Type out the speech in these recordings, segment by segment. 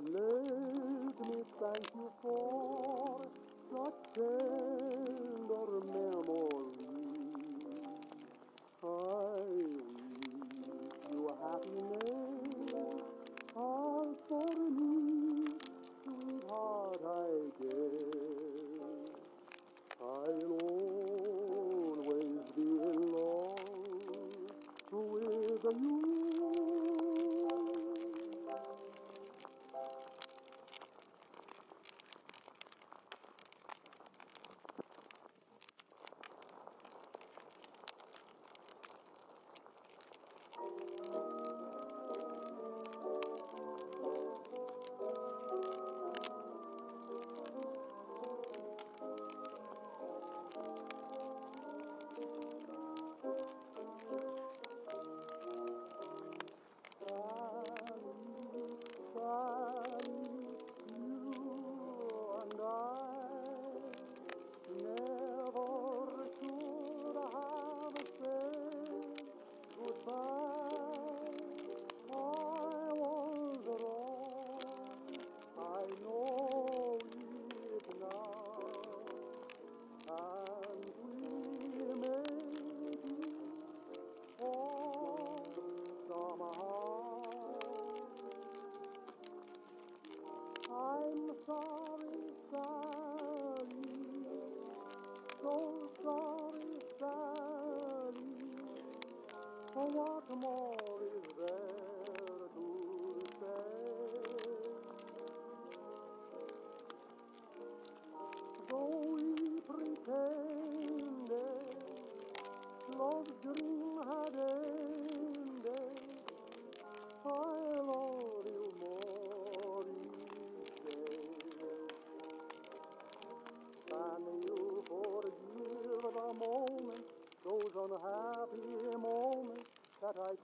love. como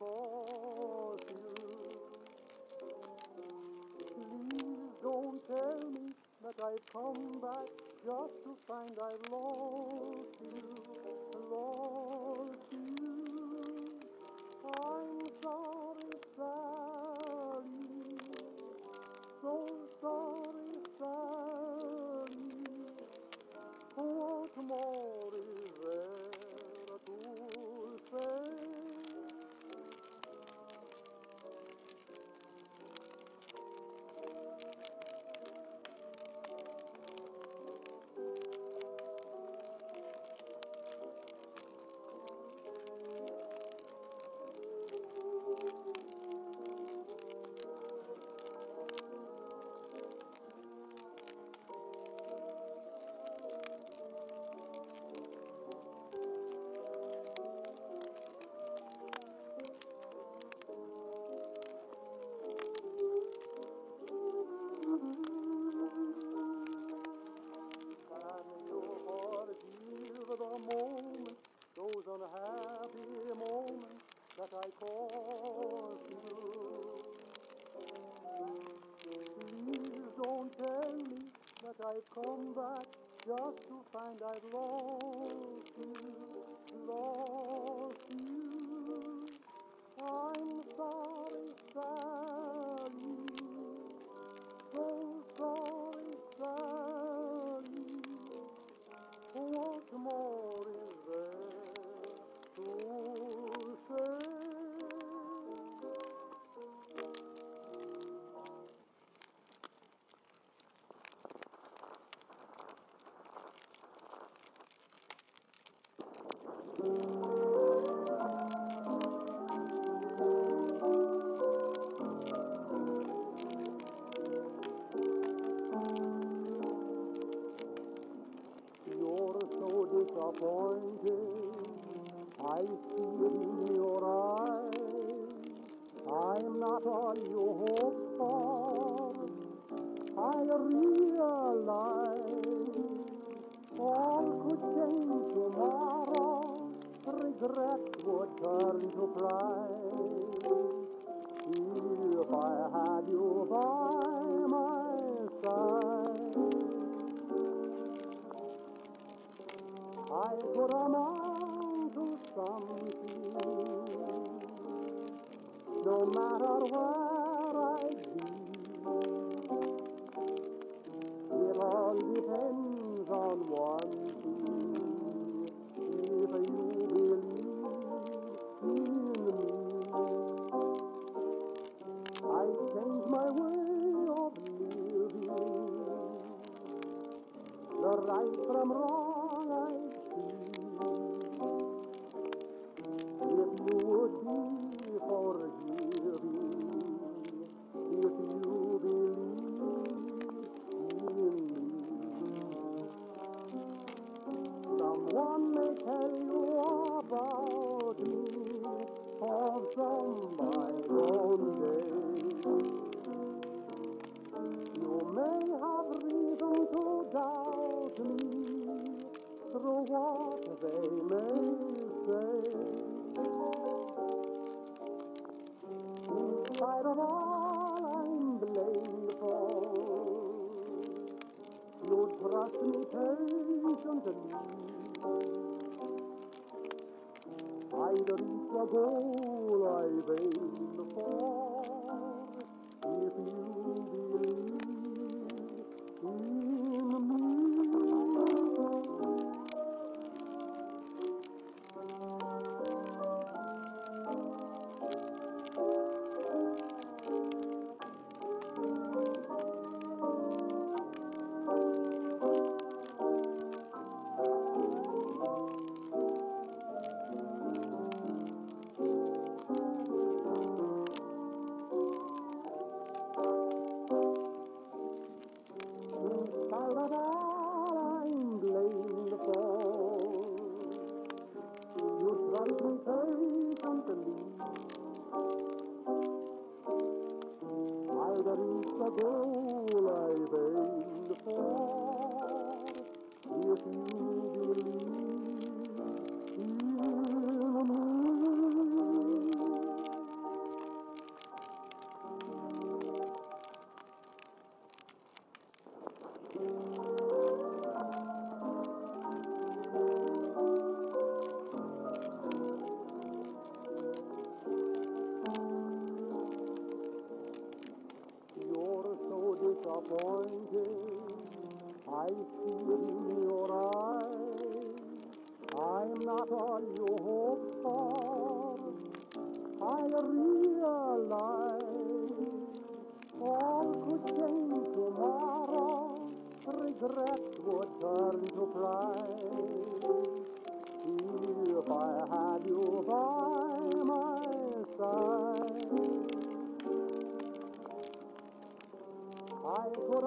I you. Please don't tell me that I've come back just to find I've lost. those unhappy moments that I caused you. Please don't tell me that I've come back just to find I've lost you. on your for? I realize all could change tomorrow. Regret would turn to pride.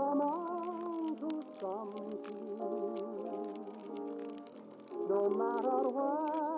come on to something, no matter what.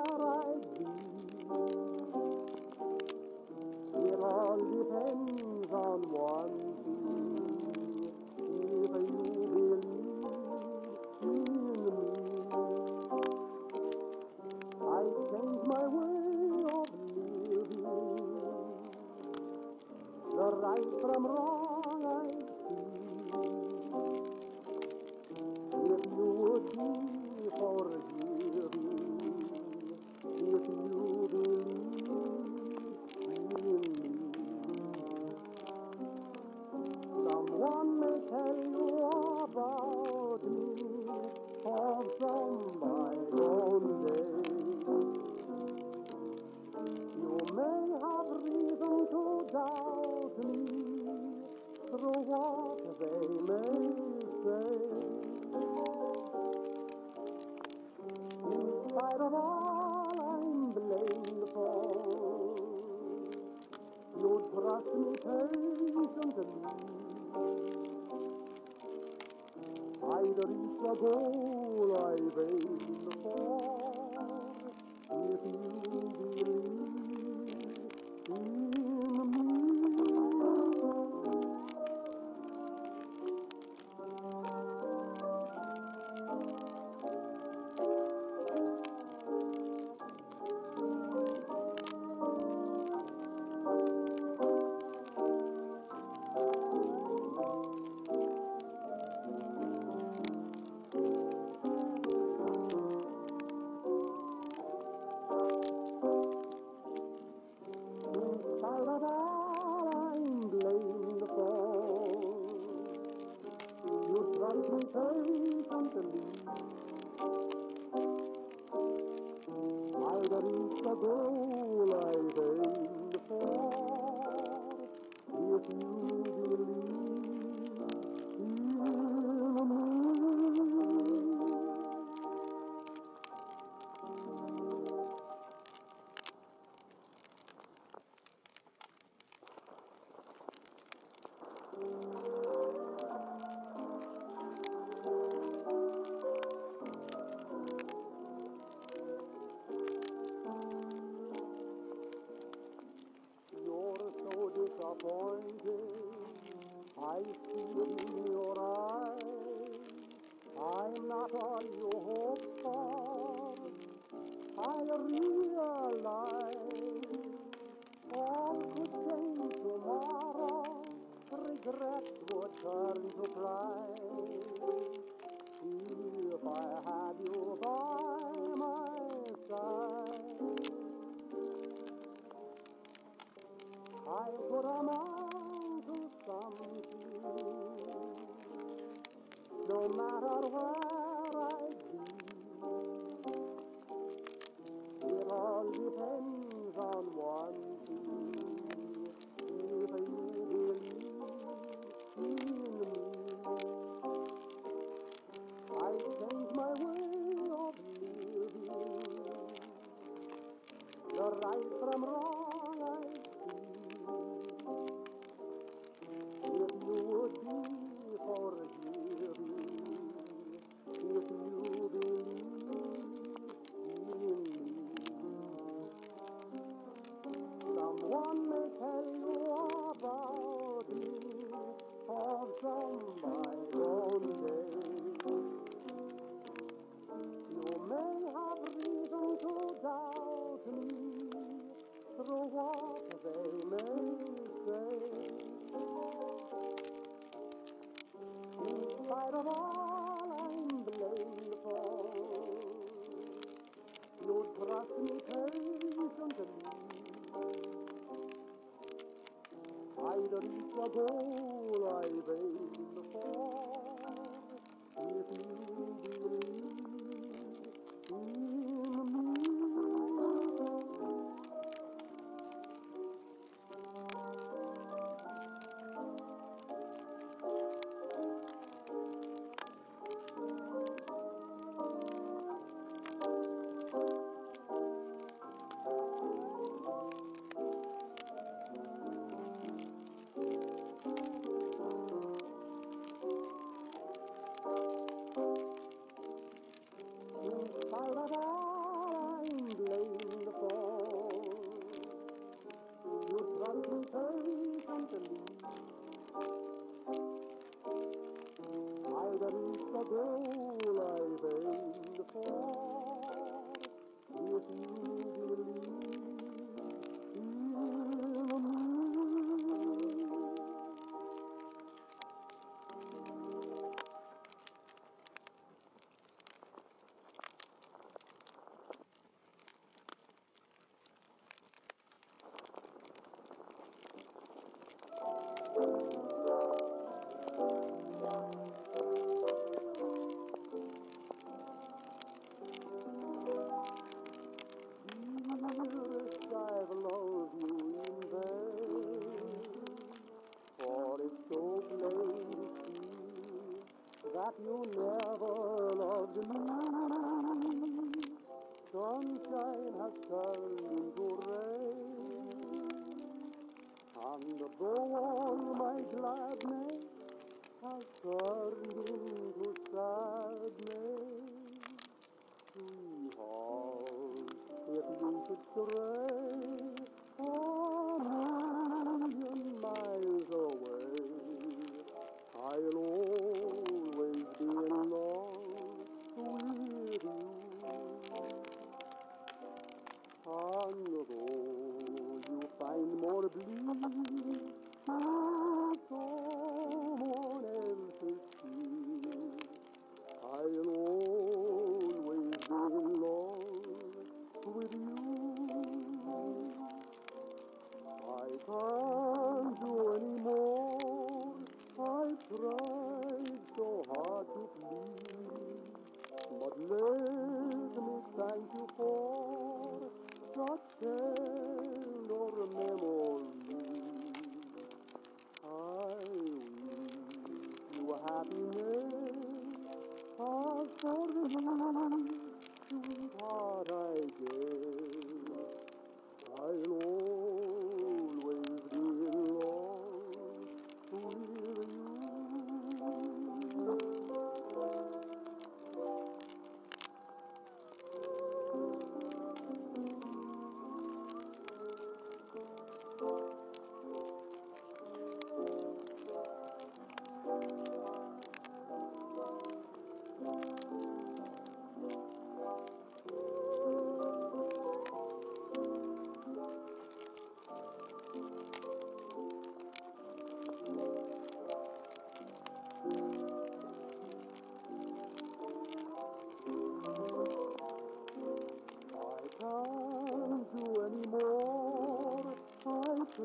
I send my way of living. The right from wrong. you never loved me. Sunshine has turned into rain, and the all my gladness.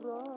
rock.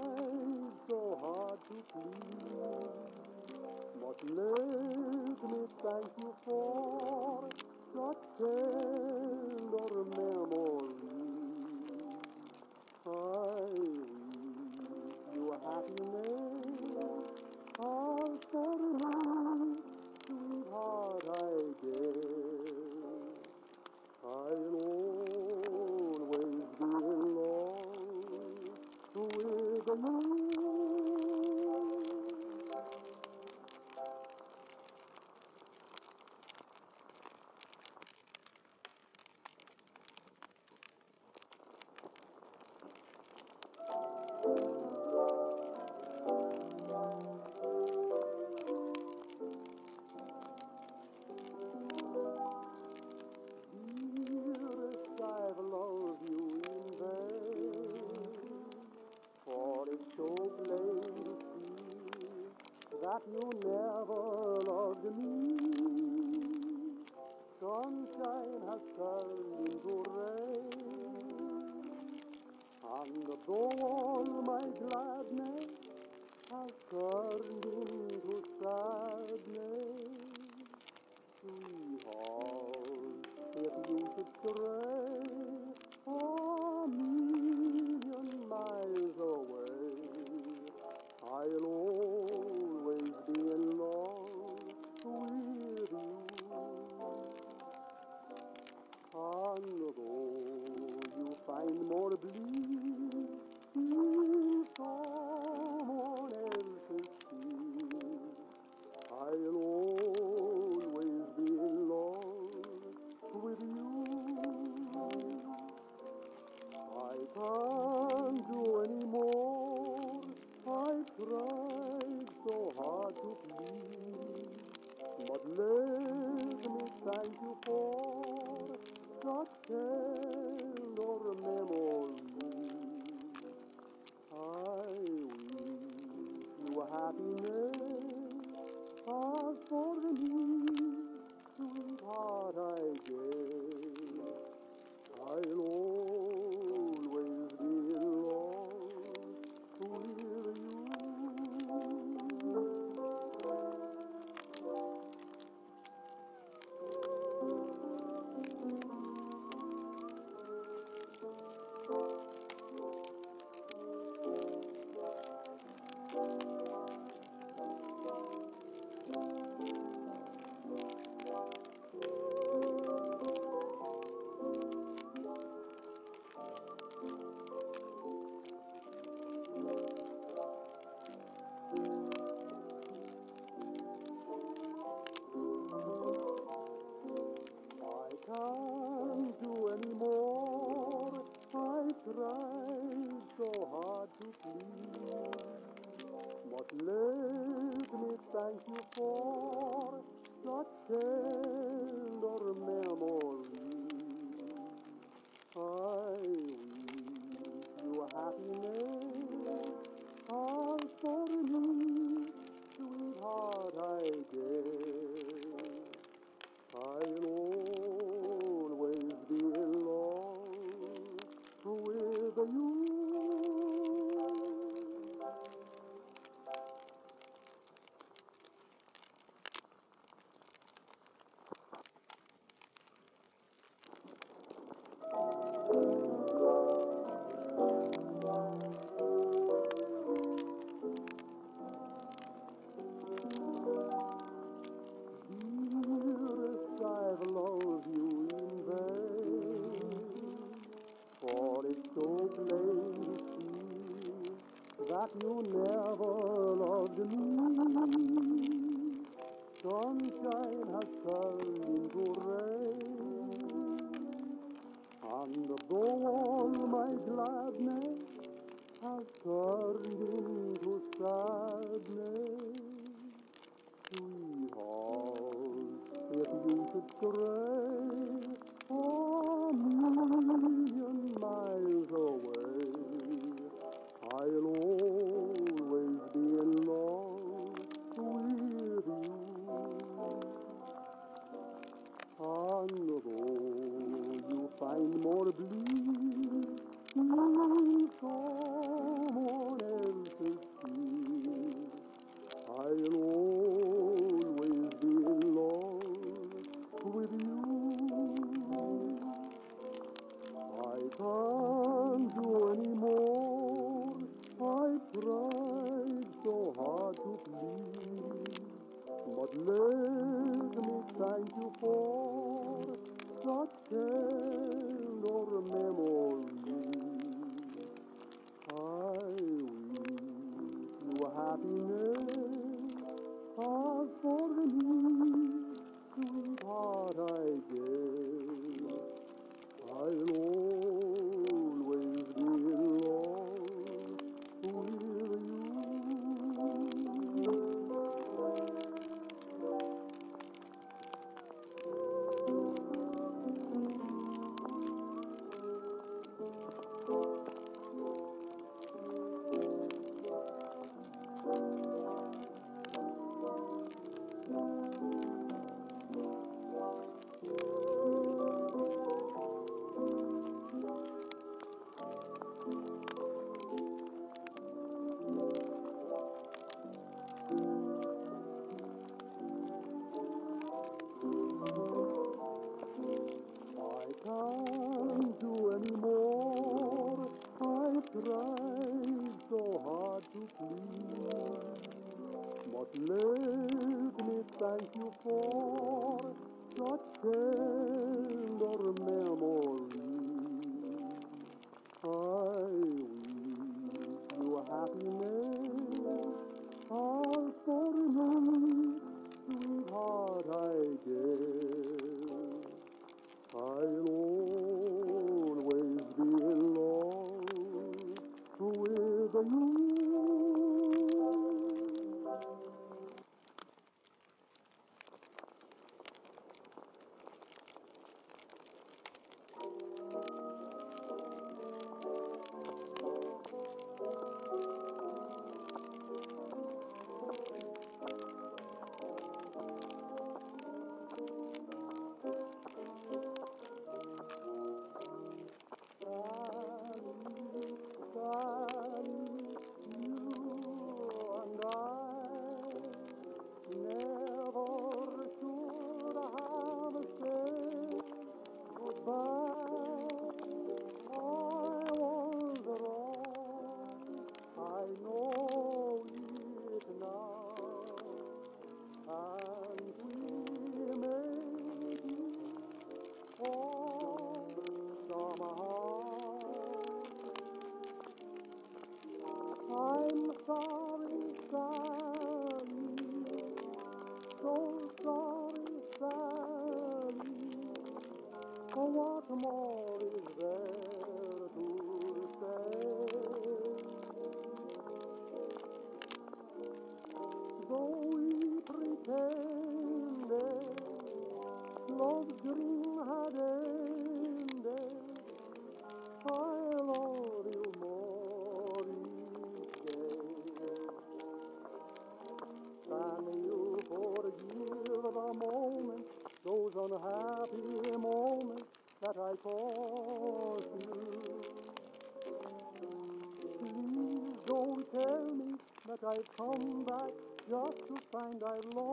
our Lord.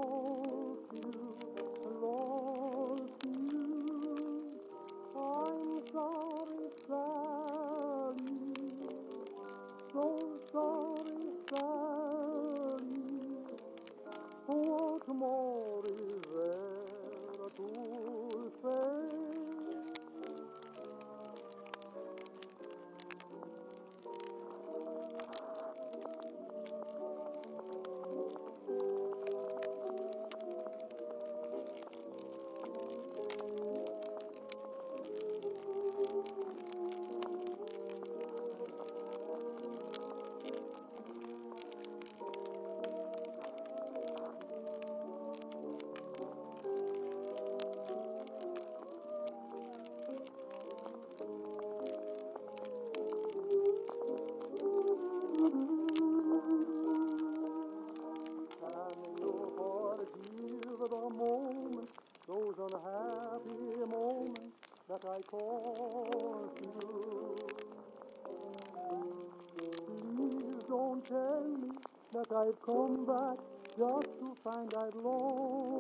I call you. Please don't tell me that I've come back just to find I've lost.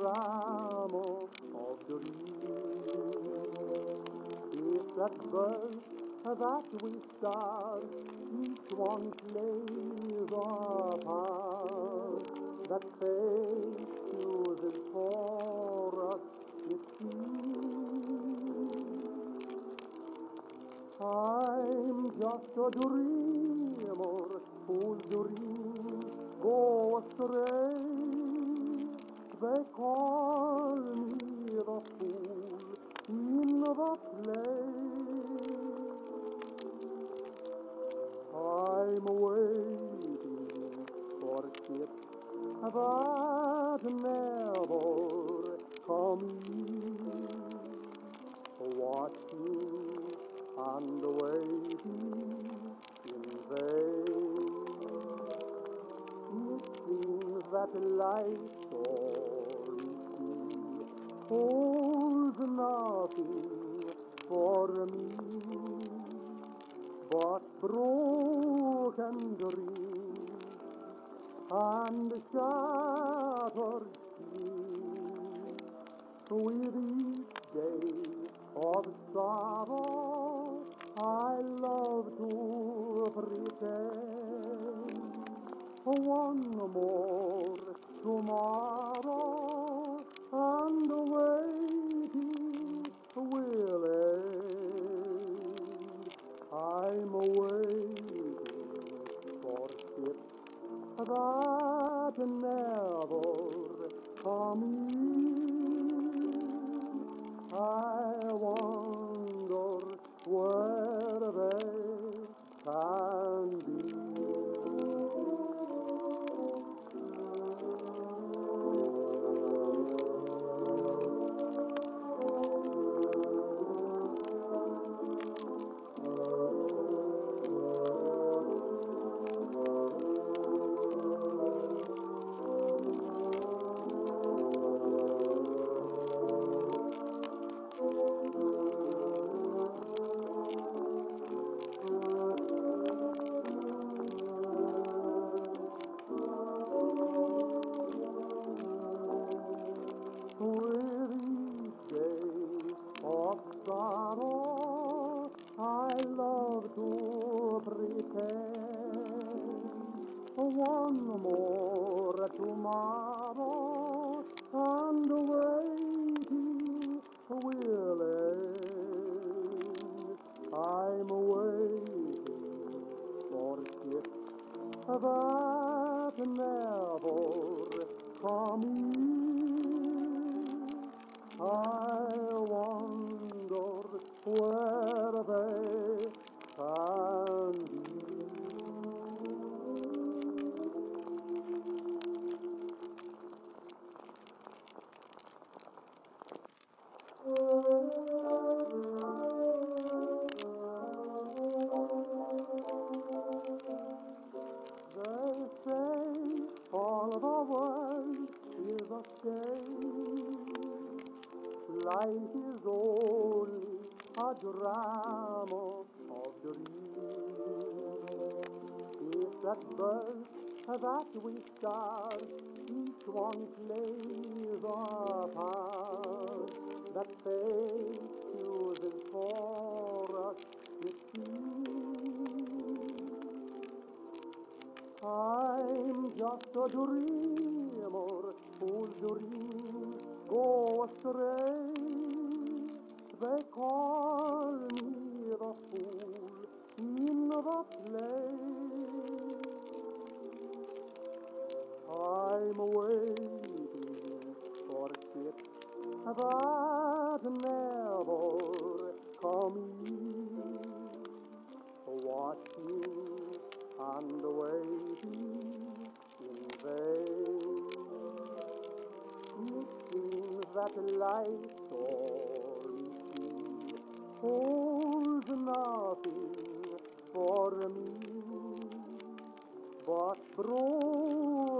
ramo of the leaves. It's that verse that we start, each one plays a part that fate chooses for us, it seems. I'm just a dream.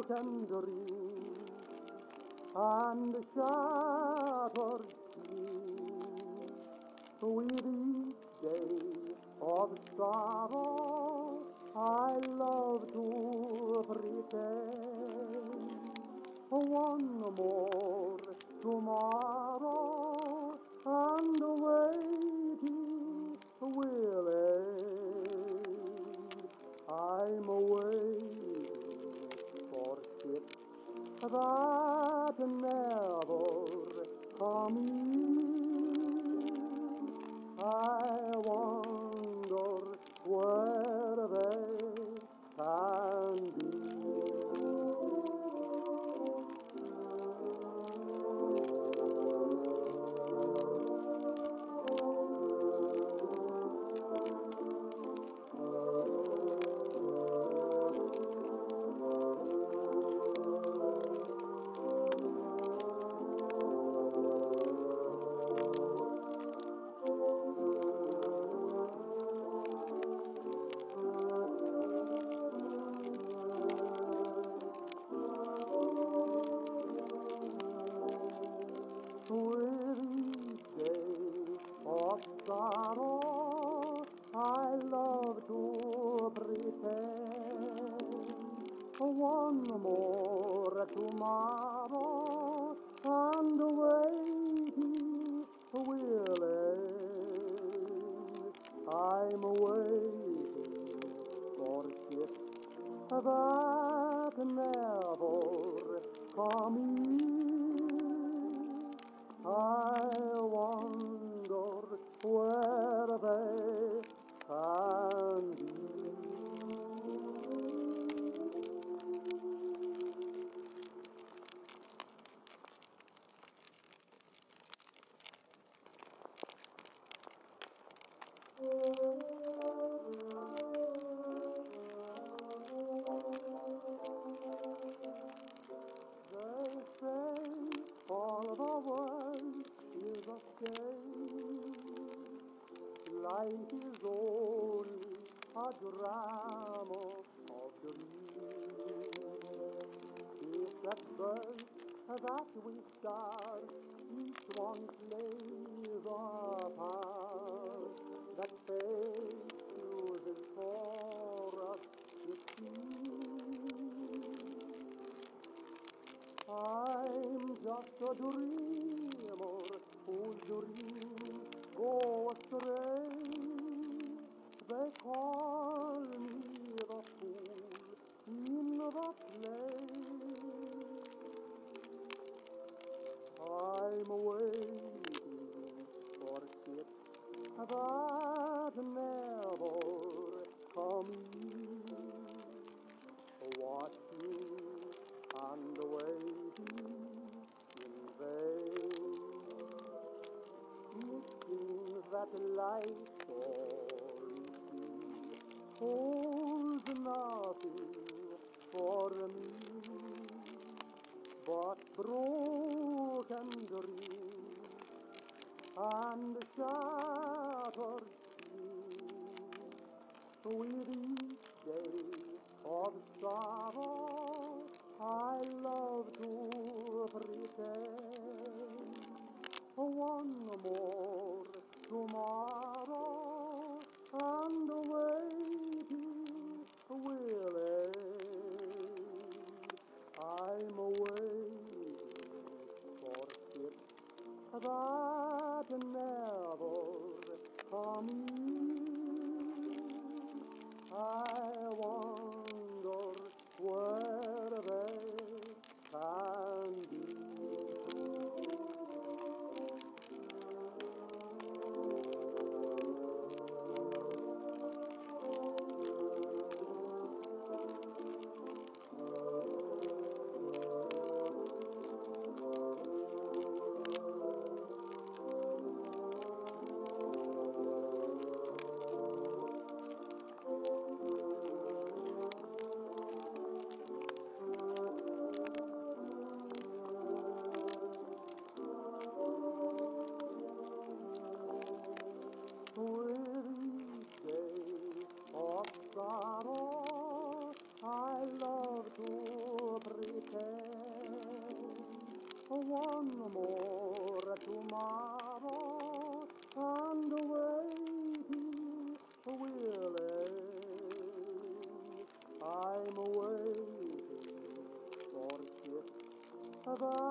Broken dreams and shattered just I saw too holds nothing for me but broken dreams and shattered dreams. With Bye-bye.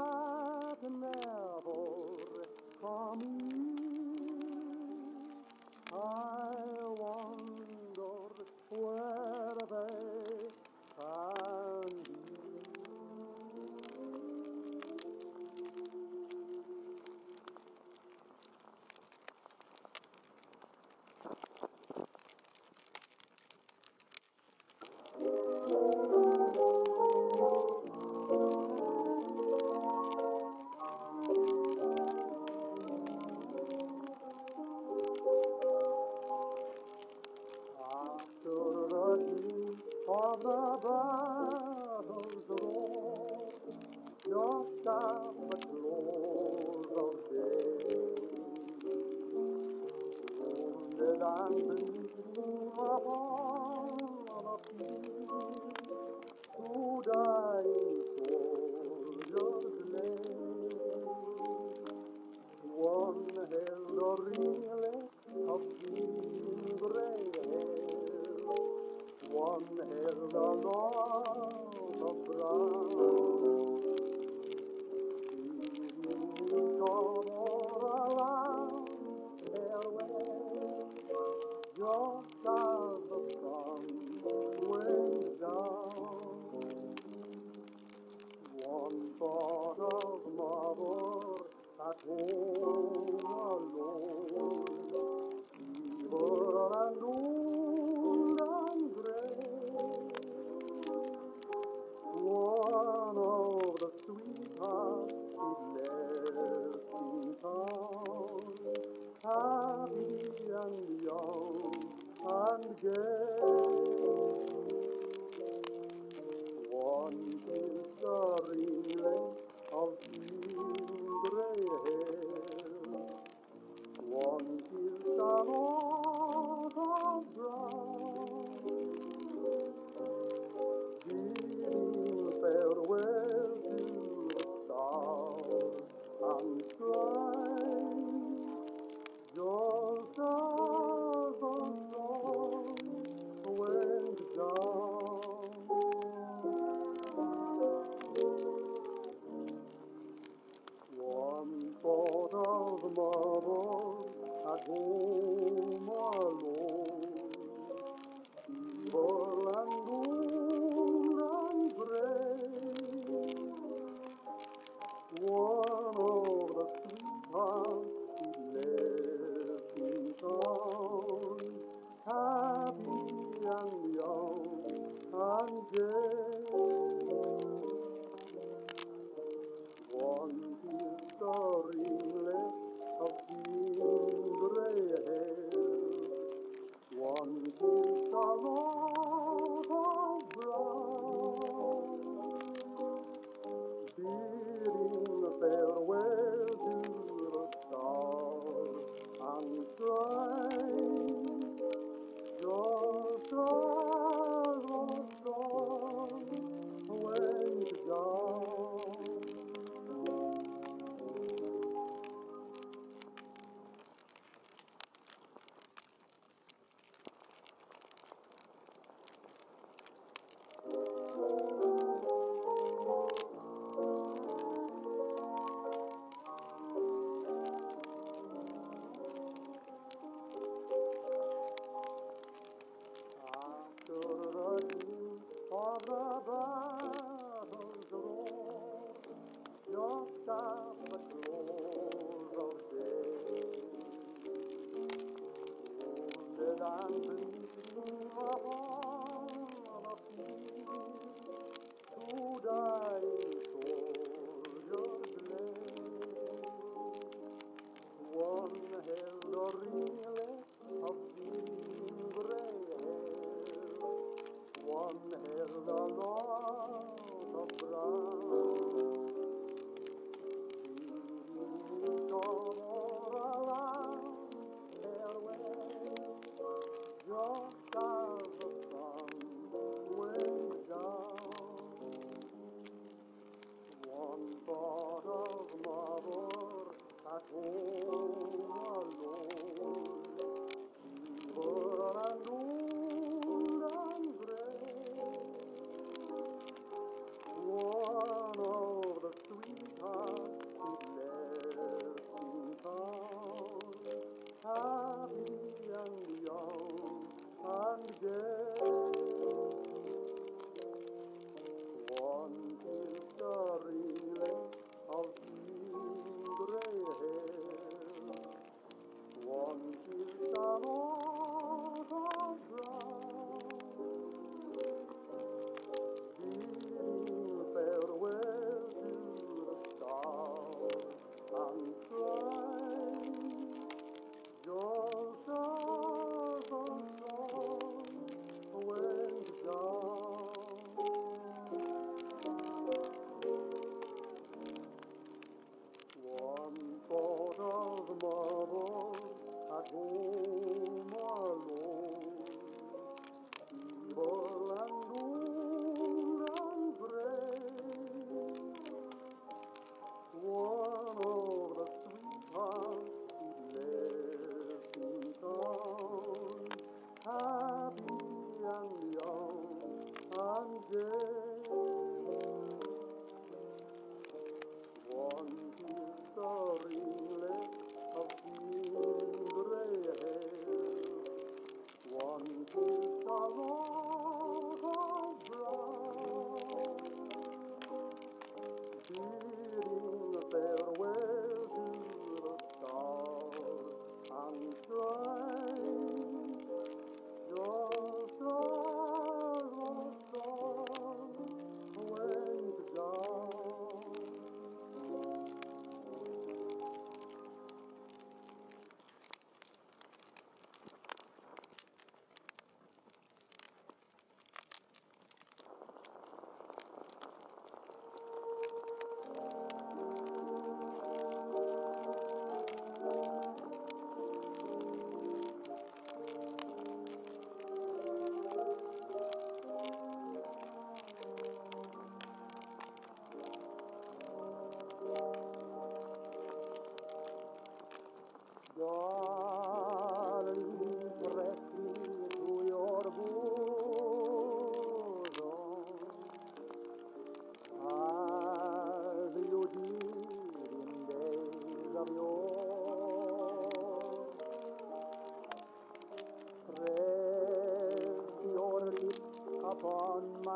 Kissed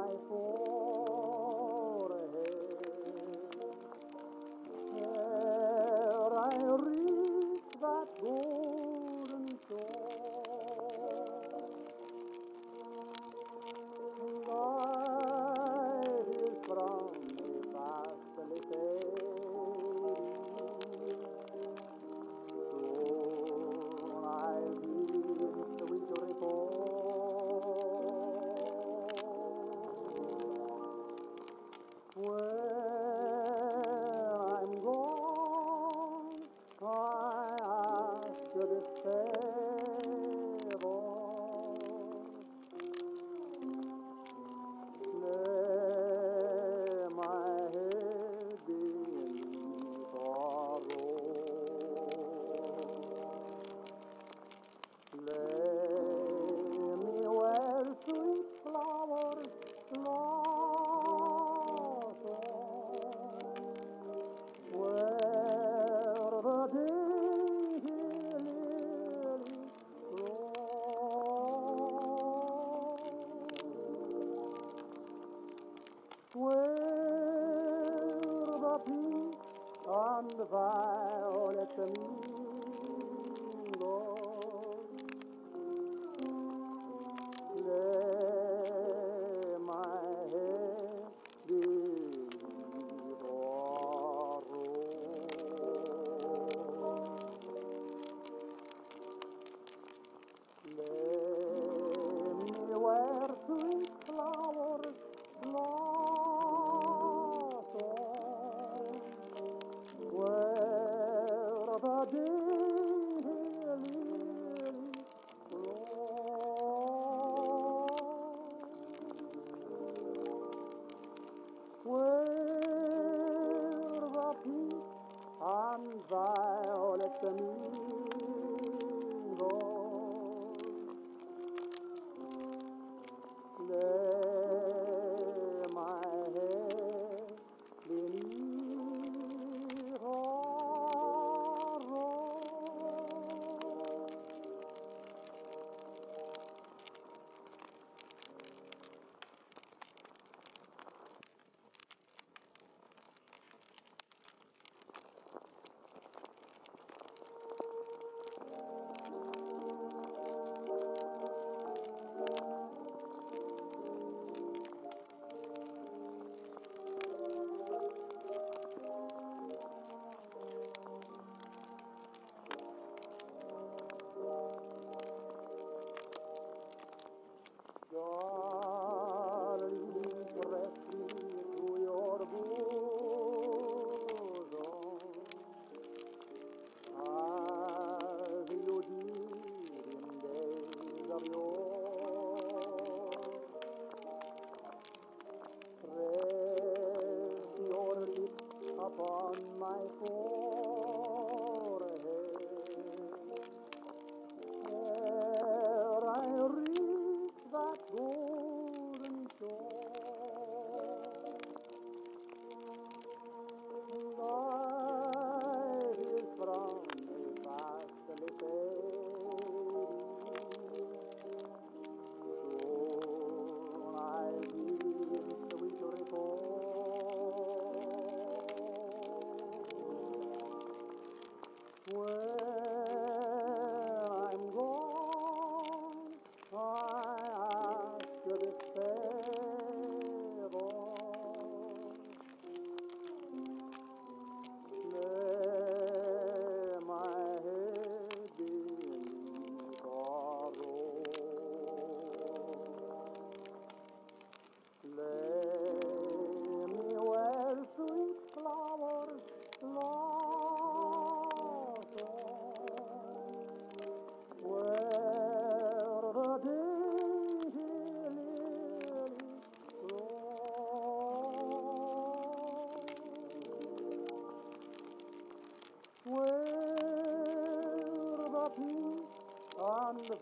upon Lay and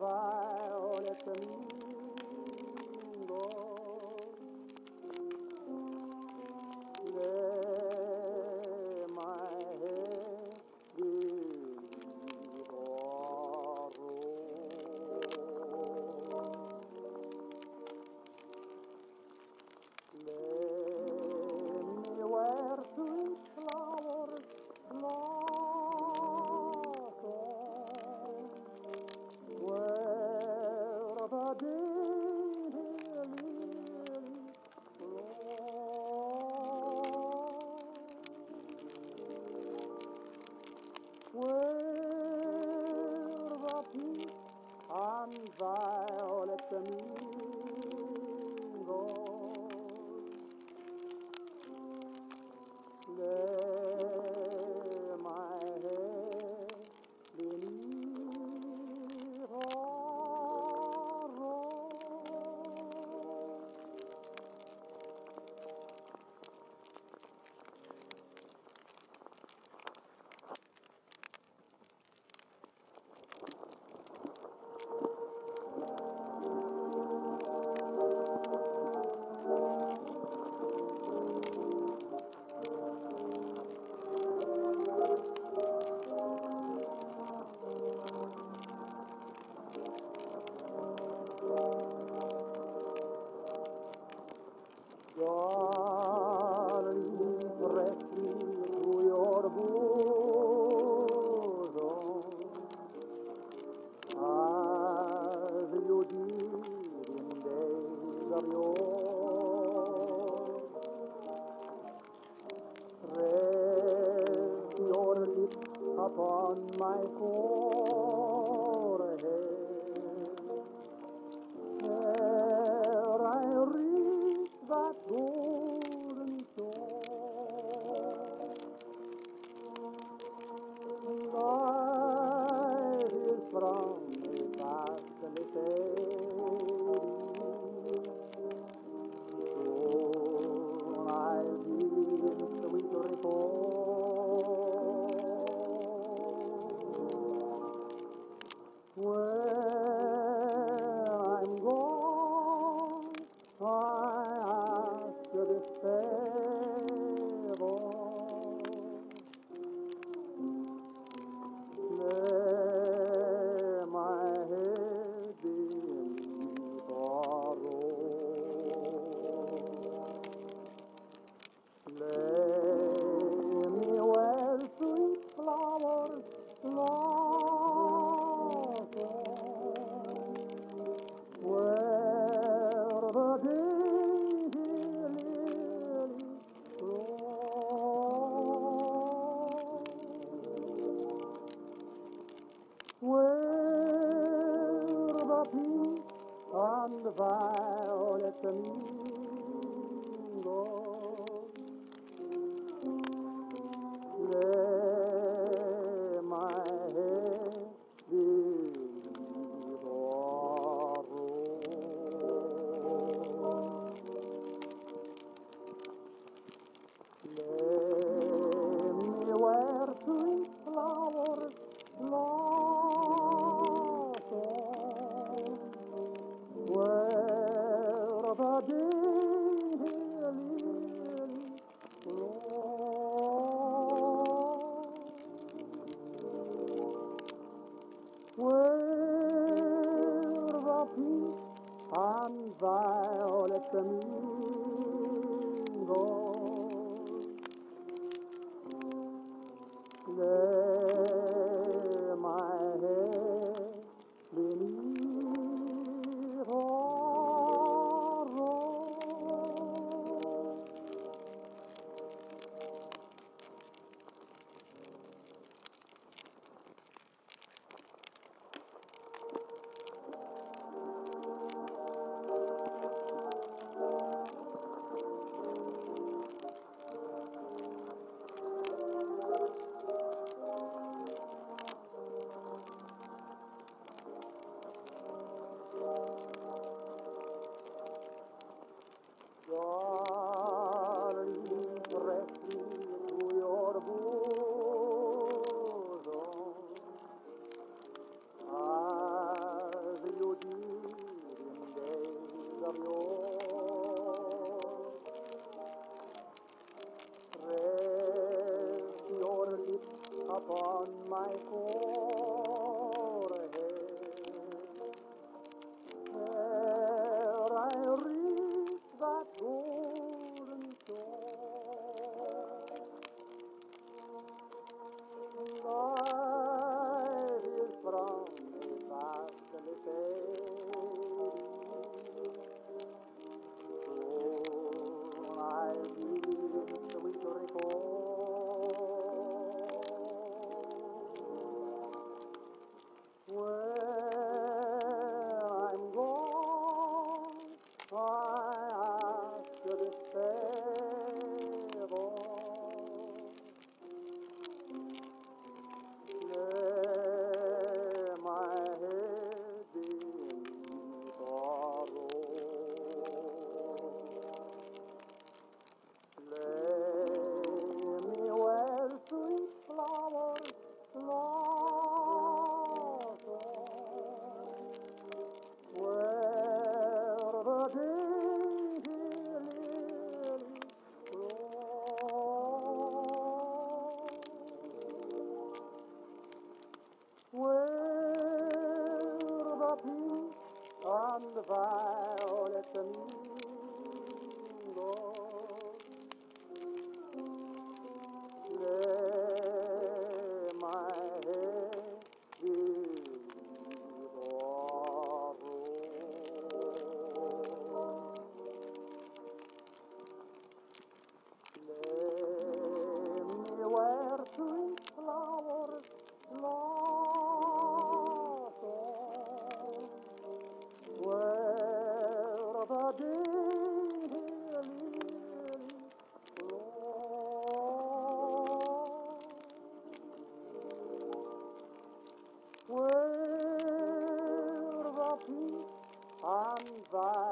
violets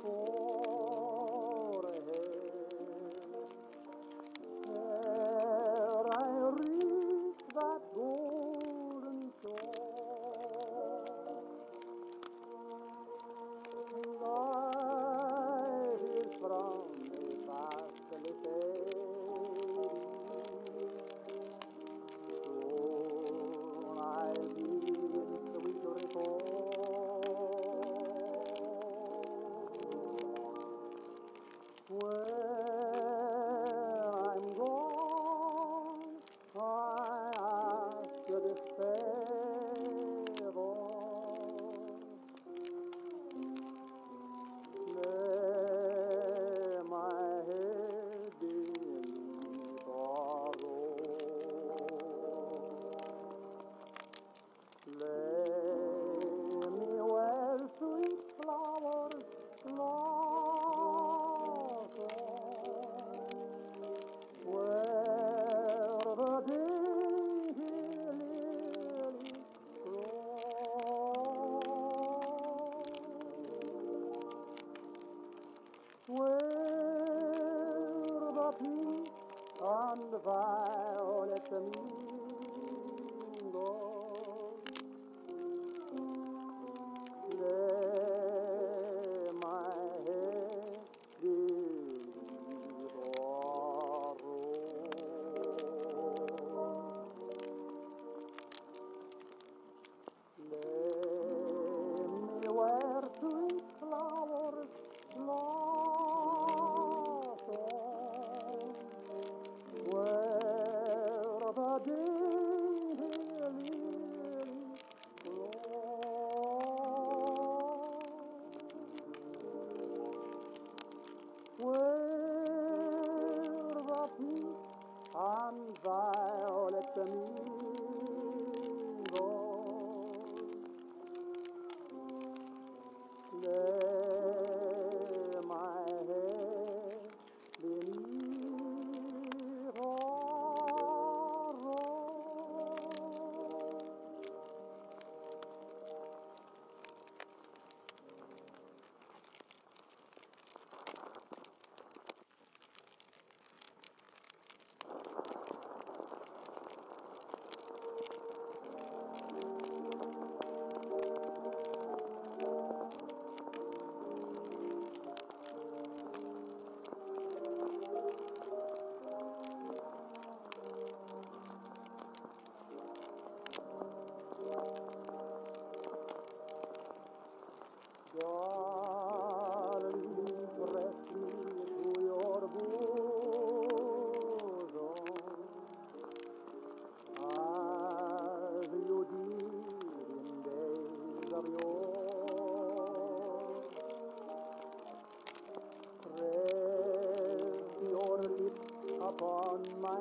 my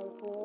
upon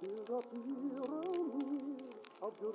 disappear on me of your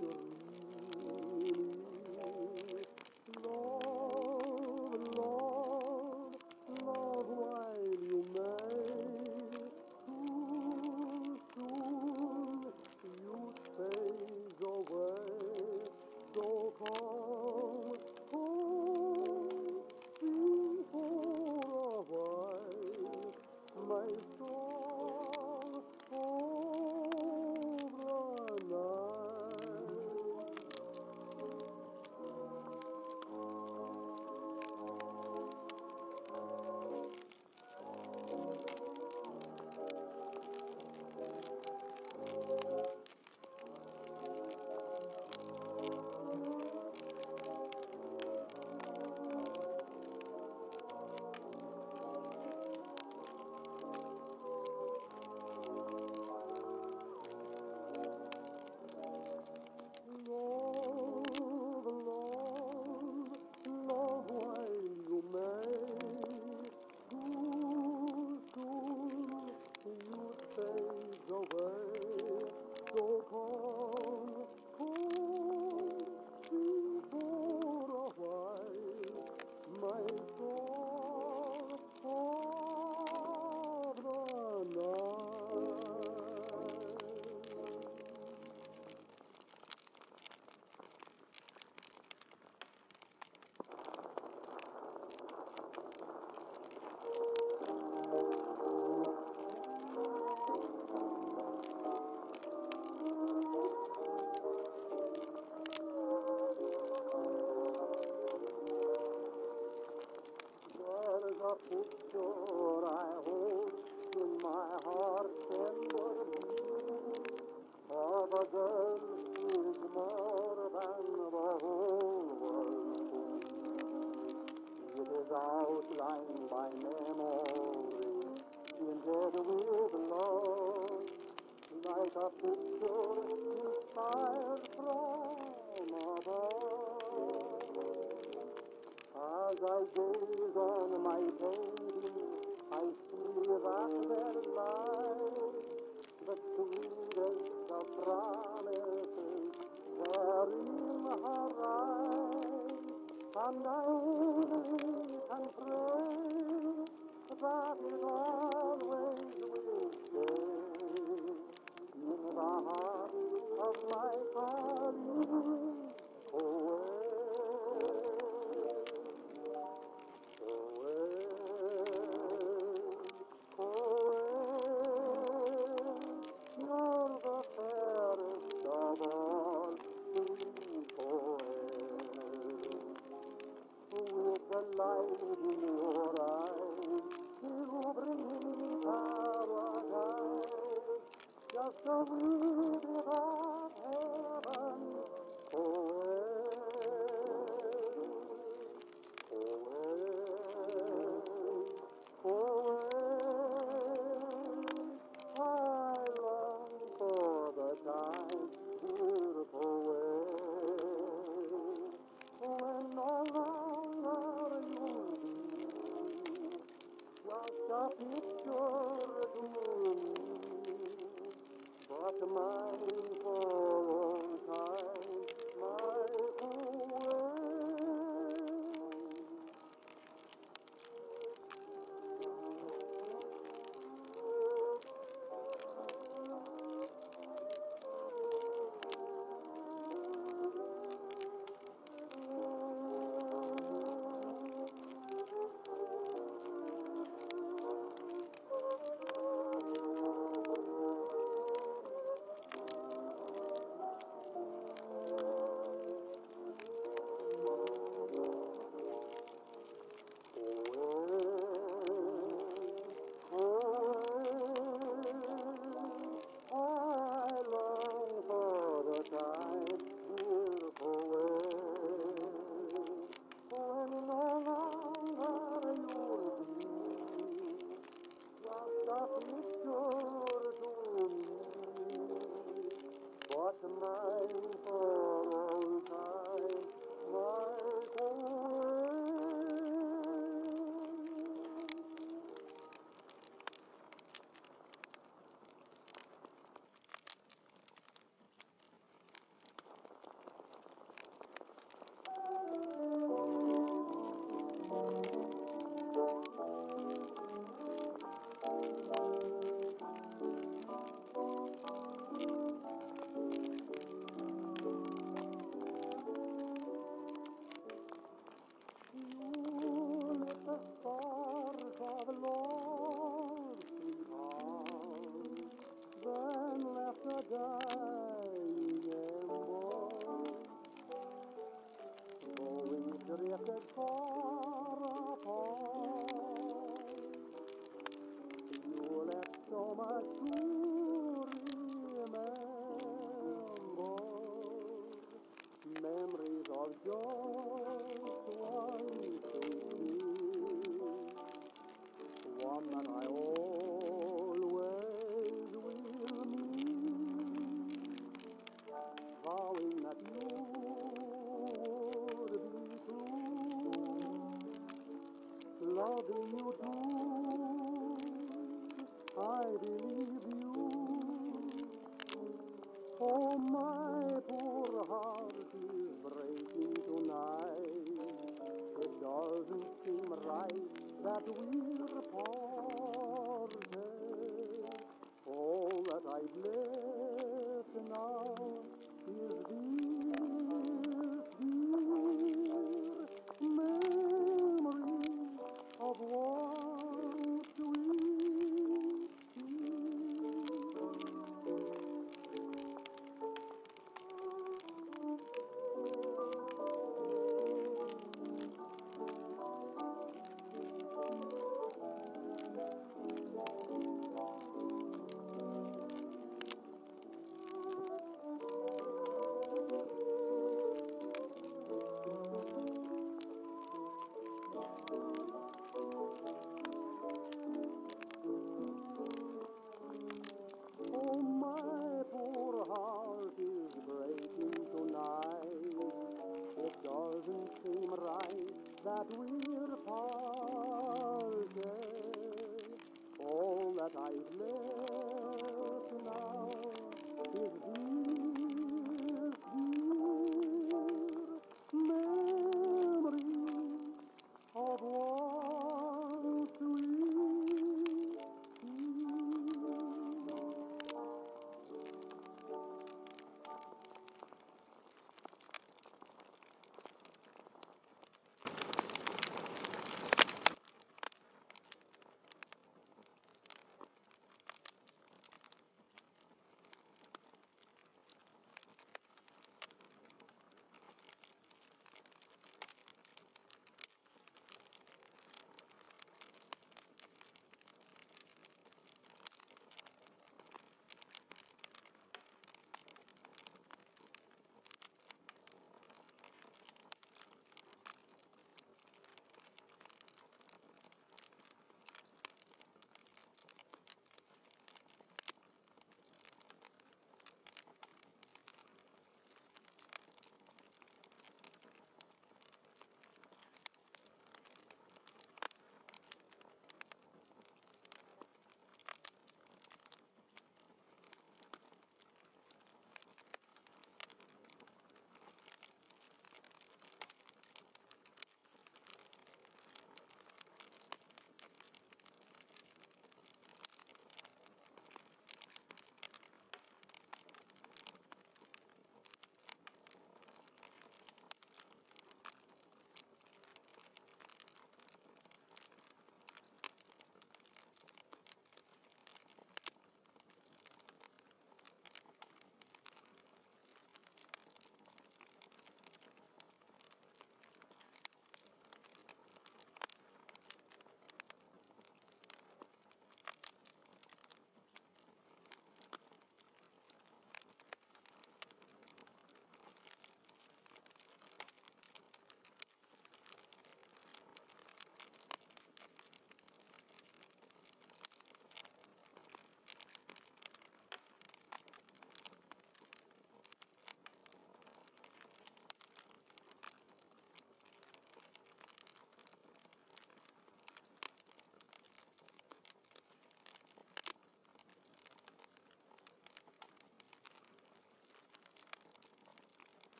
your girl is more than the whole world. It is outlined by memory, indeed with love, like a picture inspired from above. As I gaze on my pain, I'm not.